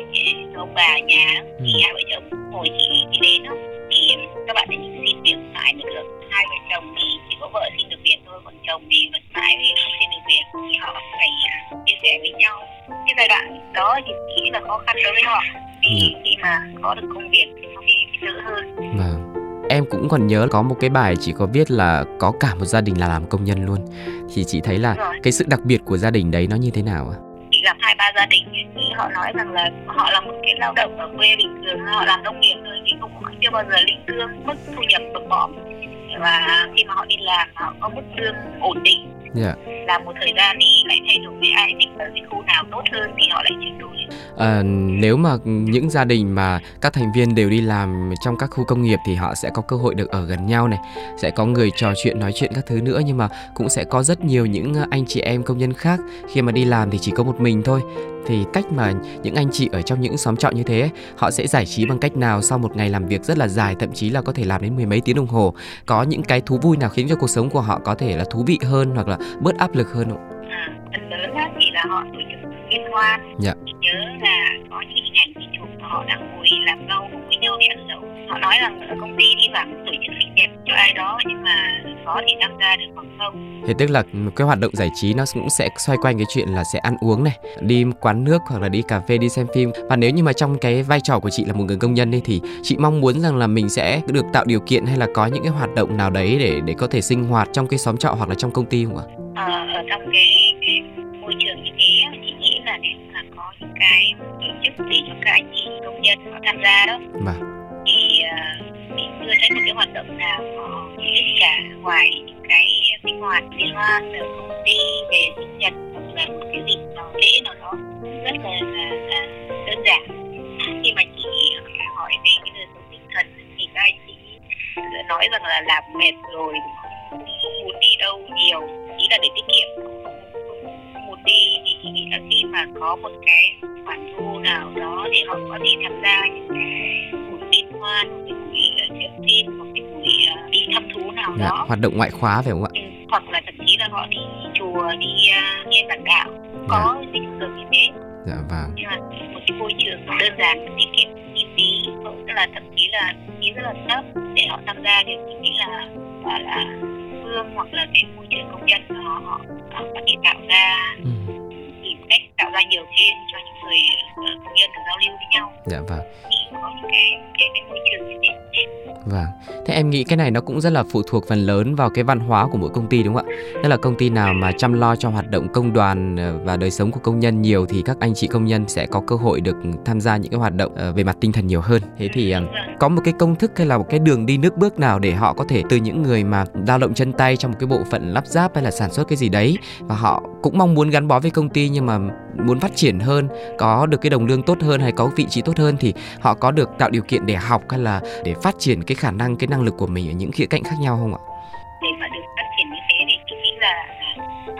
cho ông bà nhà thì Ừ. hai vợ chồng hồi chị chị đến đó thì các bạn ấy xin việc mãi mới được hai vợ chồng thì chỉ có vợ xin được việc thôi còn chồng thì vẫn mãi không xin được việc thì họ phải sẻ với nhau cái giai đoạn đó thì nghĩ là khó khăn đối với họ thì khi mà có được công việc thì đỡ hơn Vâng. Em cũng còn nhớ có một cái bài chỉ có viết là có cả một gia đình là làm công nhân luôn. Thì chị thấy là rồi. cái sự đặc biệt của gia đình đấy nó như thế nào ạ? chị gặp hai ba gia đình thì họ nói rằng là họ là một cái lao động ở quê bình thường họ làm nông nghiệp thôi thì cũng chưa bao giờ lĩnh lương mức thu nhập bậc bỏm và khi mà họ đi làm họ có mức lương ổn định Dạ. làm một thời gian thì lại thay đổi ai thích ở cái khu nào tốt hơn thì họ lại chuyển đổi À, nếu mà những gia đình mà các thành viên đều đi làm trong các khu công nghiệp thì họ sẽ có cơ hội được ở gần nhau này, sẽ có người trò chuyện nói chuyện các thứ nữa nhưng mà cũng sẽ có rất nhiều những anh chị em công nhân khác khi mà đi làm thì chỉ có một mình thôi. Thì cách mà những anh chị ở trong những xóm trọ như thế ấy, họ sẽ giải trí bằng cách nào sau một ngày làm việc rất là dài thậm chí là có thể làm đến mười mấy tiếng đồng hồ. Có những cái thú vui nào khiến cho cuộc sống của họ có thể là thú vị hơn hoặc là bớt áp lực hơn không? à, phần lớn á, là họ tổ chức liên hoan Dạ. Nhớ là có những hình ảnh chị chụp họ đang ngồi làm rau cùng với nhau để ăn họ nói rằng ở công ty đi vắng tổ chức xinh đẹp cho ai đó nhưng mà có thể tham gia được hoặc không Thế tức là cái hoạt động giải trí nó cũng sẽ xoay quanh cái chuyện là sẽ ăn uống này, đi quán nước hoặc là đi cà phê, đi xem phim. Và nếu như mà trong cái vai trò của chị là một người công nhân ấy thì chị mong muốn rằng là mình sẽ được tạo điều kiện hay là có những cái hoạt động nào đấy để để có thể sinh hoạt trong cái xóm trọ hoặc là trong công ty không ạ? Ờ, ở trong cái, cái môi trường như thế chị nghĩ là nếu mà có những cái tổ chức để cho các anh chị công nhân tham gia đó Vâng. thì uh, mình chưa thấy một cái hoạt động nào có hết cả ngoài những cái sinh hoạt liên hoan ở công ty về sinh nhật hoặc là một cái dịp nào lễ nào đó rất là, là, là đơn giản khi mà chị hỏi về cái đời sống tinh thần thì các anh chị nói rằng là làm mệt rồi không muốn đi đâu nhiều chỉ là để tiết kiệm đi. Thì chị nghĩ là khi mà có một cái khoản thu nào đó để họ có thể tham gia những cái buổi liên hoan một cái buổi uh, chiếu phim một cái buổi uh, đi thăm thú nào Dạ, đó. hoạt động ngoại khóa phải không ạ? ừ, hoặc là thậm chí là họ đi chùa đi uh, nghe giảng đạo. Có những trường như thế. Dạ vâng. nhưng mà một cái môi trường đơn giản và tiết kiệm chi phí tức là thậm chí là phí rất là thấp để họ tham gia thì mình nghĩ là là, là phương hoặc là cái môi trường công nhân của họ, họ có thể tạo ra Ừ. tìm cách tạo ra nhiều thêm cho những người ờ, công nhân được giao lưu với nhau Dạ vâng. có những cái cái, cái môi trường như thế Vâng. Thế em nghĩ cái này nó cũng rất là phụ thuộc phần lớn vào cái văn hóa của mỗi công ty đúng không ạ? Tức là công ty nào mà chăm lo cho hoạt động công đoàn ờ, và đời sống của công nhân nhiều thì các anh chị công nhân sẽ có cơ hội được tham gia những cái hoạt động ờ, về mặt tinh thần nhiều hơn. Thế thì ờ, có một cái công thức hay là một cái đường đi nước bước nào để họ có thể từ những người mà lao động chân tay trong một cái bộ phận lắp ráp hay là sản xuất cái gì đấy và họ cũng mong muốn gắn bó với công ty nhưng mà muốn phát triển hơn, có được cái đồng lương tốt hơn hay có vị trí tốt hơn thì họ có được tạo điều kiện để học hay là để phát triển cái khả năng cái năng lực của mình ở những khía cạnh khác nhau không ạ? để mà được phát triển như thế thì tôi nghĩ là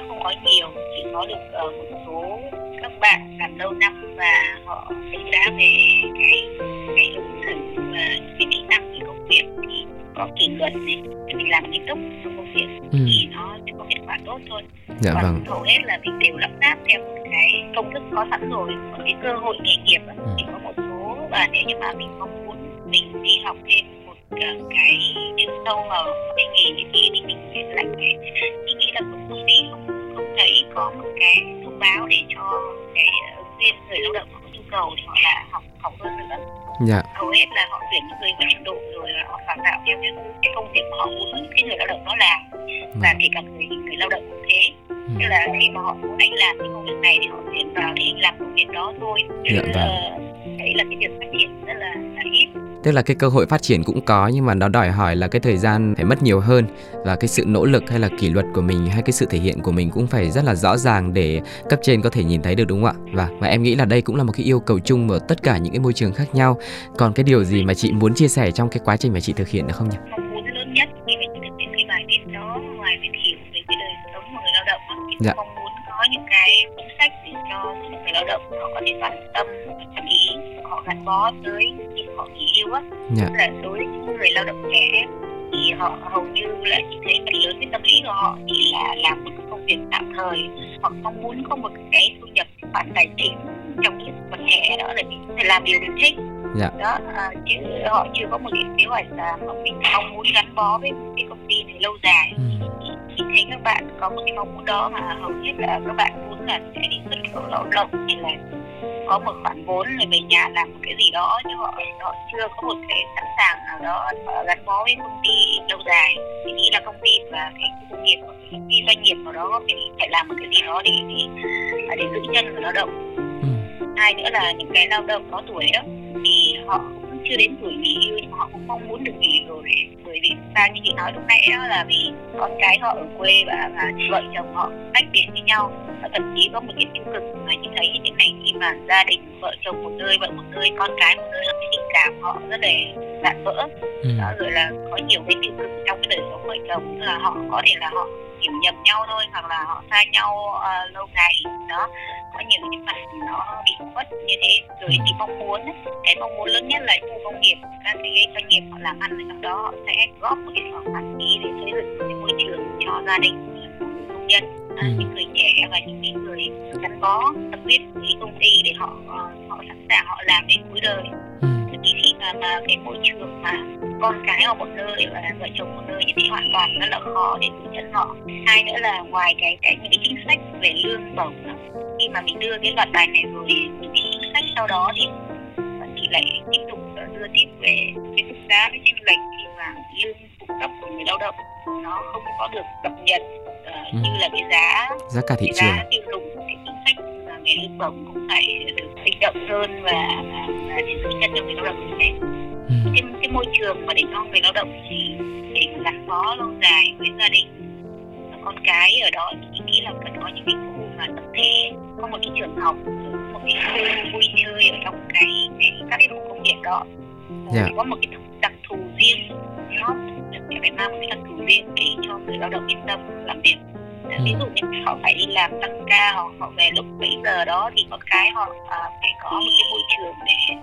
không có nhiều chỉ có được ở một số các bạn làm lâu năm và họ đánh giá về cái cái ứng xử và cái kỹ năng về công việc thì có kỷ luật này mình làm nghiêm túc trong công việc Ừ. thì nó sẽ có kết quả tốt thôi Dạ còn vâng. hầu hết là mình đều lắp ráp theo một cái công thức có sẵn rồi còn cái cơ hội nghề nghiệp Ừ. thì có một số và nếu như mà mình mong muốn mình đi học thêm ờ, cái chuyên sâu mà cái nghề như kia thì mình sẽ lại cái tôi nghĩ là một công ty không không thấy có một cái thông báo để cho cái ờ, viên người lao động có nhu cầu để họ là học học hơn nữa Dạ. hầu hết là họ tuyển những người có trình độ rồi họ đào tạo theo những cái công việc mà họ muốn cái người lao động đó làm và Vâng. kể cả người người lao động cũng thế Ừ. tức là khi mà họ muốn anh làm cái công việc này thì họ tuyển vào để anh làm công việc đó thôi chứ Dạ, vâng. ờ, đấy là cái việc phát triển rất là, là ít Tức là cái cơ hội phát triển cũng có nhưng mà nó đòi hỏi là cái thời gian phải mất nhiều hơn và cái sự nỗ lực hay là kỷ luật của mình hay cái sự thể hiện của mình cũng phải rất là rõ ràng để cấp trên có thể nhìn thấy được đúng không ạ? Và và em nghĩ là đây cũng là một cái yêu cầu chung ở tất cả những cái môi trường khác nhau. Còn cái điều gì mà chị muốn chia sẻ trong cái quá trình mà chị thực hiện được không nhỉ? mong muốn lớn nhất khi mình thực hiện cái bài viết đó ngoài việc hiểu về cái đời sống của người lao động thì Dạ. mong muốn có những cái chính sách để cho người lao động họ có thể quan tâm chú ý họ gắn bó tới họ nghỉ hưu á Dạ. Là đối với những người lao động trẻ thì họ hầu như là chỉ thấy phần lớn cái tâm lý của họ chỉ là làm một công việc tạm thời hoặc mong muốn có một cái thu nhập khoản tài chính trong những phần thẻ đó để mình làm điều mình thích Dạ. đó à, chứ họ chưa có một cái kế hoạch là mình mong muốn gắn bó với cái công ty này lâu dài Ừ. thì thấy các bạn có một cái mong muốn đó mà hầu hết là các bạn muốn là sẽ đi xuất khẩu lao động hay là có một khoản vốn rồi về nhà làm một cái gì đó nhưng họ họ chưa có một cái sẵn sàng nào đó gắn bó với công ty lâu dài thì nghĩ là công ty và cái công nghiệp cái doanh nghiệp nào đó phải phải làm một cái gì đó để để, để giữ chân người lao động Ừ. hai nữa là những cái lao động có tuổi đó thì họ cũng chưa đến tuổi nghỉ hưu nhưng mà họ cũng mong muốn được nghỉ rồi. Bởi vì ta như chị nói lúc nãy đó là vì con cái họ ở quê và, và vợ chồng họ tách biệt với nhau. Và thậm chí có một cái tiêu cực mà chị thấy như thế này khi mà gia đình vợ chồng một nơi vợ một nơi con cái một nơi cái tình cảm họ rất là vạn vỡ. Ừ. đó rồi là có nhiều cái tiêu cực trong cái đời sống vợ chồng. Là họ có thể là họ hiểu nhầm nhau thôi hoặc là họ xa nhau ờ, lâu ngày đó có nhiều những mặt nó bị khuất như thế rồi Ừ. thì mong muốn cái mong muốn lớn nhất là khu công nghiệp các cái doanh nghiệp họ làm ăn ở trong đó họ sẽ góp một cái khoản phí để xây dựng một cái môi trường cho gia đình công nhân à, Ừ. những người trẻ và những người gắn bó tâm huyết với công ty để họ họ sẵn sàng họ làm đến cuối đời Ừ. khi mà, mà cái môi trường mà con cái ở một nơi và vợ chồng một nơi như thế hoàn toàn rất là khó để giữ chân họ hai nữa là ngoài cái cái những cái chính sách về lương bổng khi mà mình đưa cái loạt bài này rồi những cái chính sách sau đó thì thì lại tiếp tục đưa tiếp về cái mức giá cái chênh lệch khi mà lương phụ cấp của người lao động nó không có được cập nhật ờ, Ừ. như là cái giá giá cả thị trường giá tiêu dùng cái chính sách về lương bổng cũng phải được sinh động hơn và, và, để chân cho người lao động như thế ừ. cái, cái môi trường mà để cho người lao động thì để gắn bó lâu dài với gia đình và con cái ở đó thì nghĩ là cần có những cái khu mà tập thể có một cái trường học một cái khu vui chơi ở trong cái, cái các cái khu công nghiệp đó Dạ. Thì có một cái đặc thù riêng nó phải mang một cái đặc thù riêng để cho người lao động yên tâm làm việc Ừ. ví dụ như họ phải đi làm tăng ca họ, họ về lúc 7 giờ đó thì con cái họ à, phải có một cái môi trường để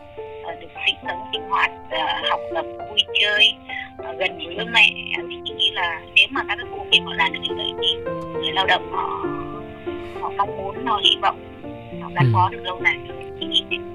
à, được sinh sống sinh hoạt à, học tập vui chơi à, gần với mẹ thì nghĩ là nếu mà các cái khu nghiệp họ làm được như vậy thì người lao động họ họ mong muốn họ hy vọng gắn Ừ. bó được lâu dài thế.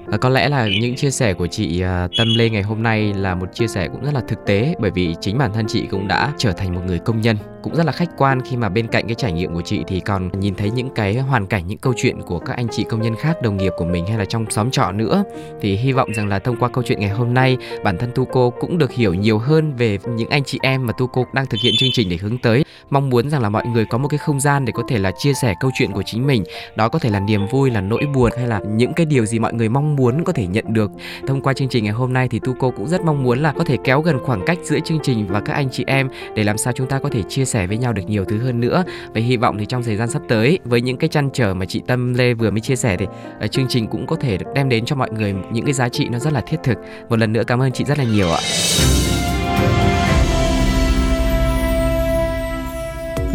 Và có lẽ là những chia sẻ của chị à, Tâm Lê ngày hôm nay là một chia sẻ cũng rất là thực tế bởi vì chính bản thân chị cũng đã trở thành một người công nhân cũng rất là khách quan khi mà bên cạnh cái trải nghiệm của chị thì còn nhìn thấy những cái hoàn cảnh những câu chuyện của các anh chị công nhân khác đồng nghiệp của mình hay là trong xóm trọ nữa thì hy vọng rằng là thông qua câu chuyện ngày hôm nay bản thân Tu cô cũng được hiểu nhiều hơn về những anh chị em mà Tu cô đang thực hiện chương trình để hướng tới mong muốn rằng là mọi người có một cái không gian để có thể là chia sẻ câu chuyện của chính mình đó có thể là niềm vui là nỗi buồn hay là những cái điều gì mọi người mong muốn có thể nhận được. Thông qua chương trình ngày hôm nay thì tu cô cũng rất mong muốn là có thể kéo gần khoảng cách giữa chương trình và các anh chị em để làm sao chúng ta có thể chia sẻ với nhau được nhiều thứ hơn nữa. Và hy vọng thì trong thời gian sắp tới, với những cái chăn trở mà chị Tâm Lê vừa mới chia sẻ thì ờ, chương trình cũng có thể được đem đến cho mọi người những cái giá trị nó rất là thiết thực. Một lần nữa cảm ơn chị rất là nhiều ạ.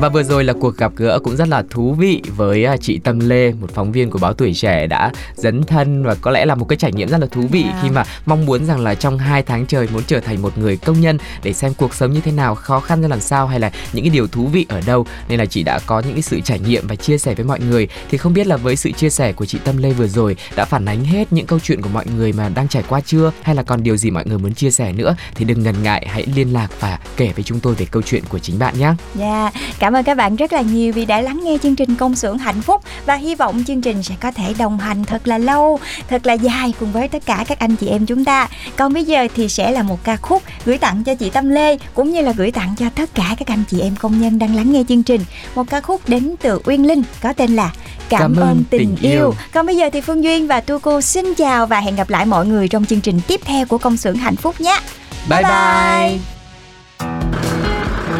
Và vừa rồi là cuộc gặp gỡ cũng rất là thú vị với à, chị Tâm Lê, một phóng viên của báo Tuổi Trẻ đã dấn thân và có lẽ là một cái trải nghiệm rất là thú vị À. khi mà mong muốn rằng là trong hai tháng trời muốn trở thành một người công nhân để xem cuộc sống như thế nào, khó khăn ra làm sao hay là những cái điều thú vị ở đâu nên là chị đã có những cái sự trải nghiệm và chia sẻ với mọi người. Thì không biết là với sự chia sẻ của chị Tâm Lê vừa rồi đã phản ánh hết những câu chuyện của mọi người mà đang trải qua chưa hay là còn điều gì mọi người muốn chia sẻ nữa thì đừng ngần ngại hãy liên lạc và kể với chúng tôi về câu chuyện của chính bạn nhé. Dạ, cảm ơn các bạn rất là nhiều vì đã lắng nghe chương trình Công xưởng hạnh phúc và hy vọng chương trình sẽ có thể đồng hành thật là lâu, thật là dài cùng với tất cả các anh chị em chúng ta. Còn bây giờ thì sẽ là một ca khúc gửi tặng cho chị Tâm Lê cũng như là gửi tặng cho tất cả các anh chị em công nhân đang lắng nghe chương trình. Một ca khúc đến từ Uyên Linh có tên là Cảm, ơn tình, yêu. Còn bây giờ thì Phương Duyên và Tu Cô xin chào và hẹn gặp lại mọi người trong chương trình tiếp theo của Công xưởng hạnh phúc nhé. Bye bye.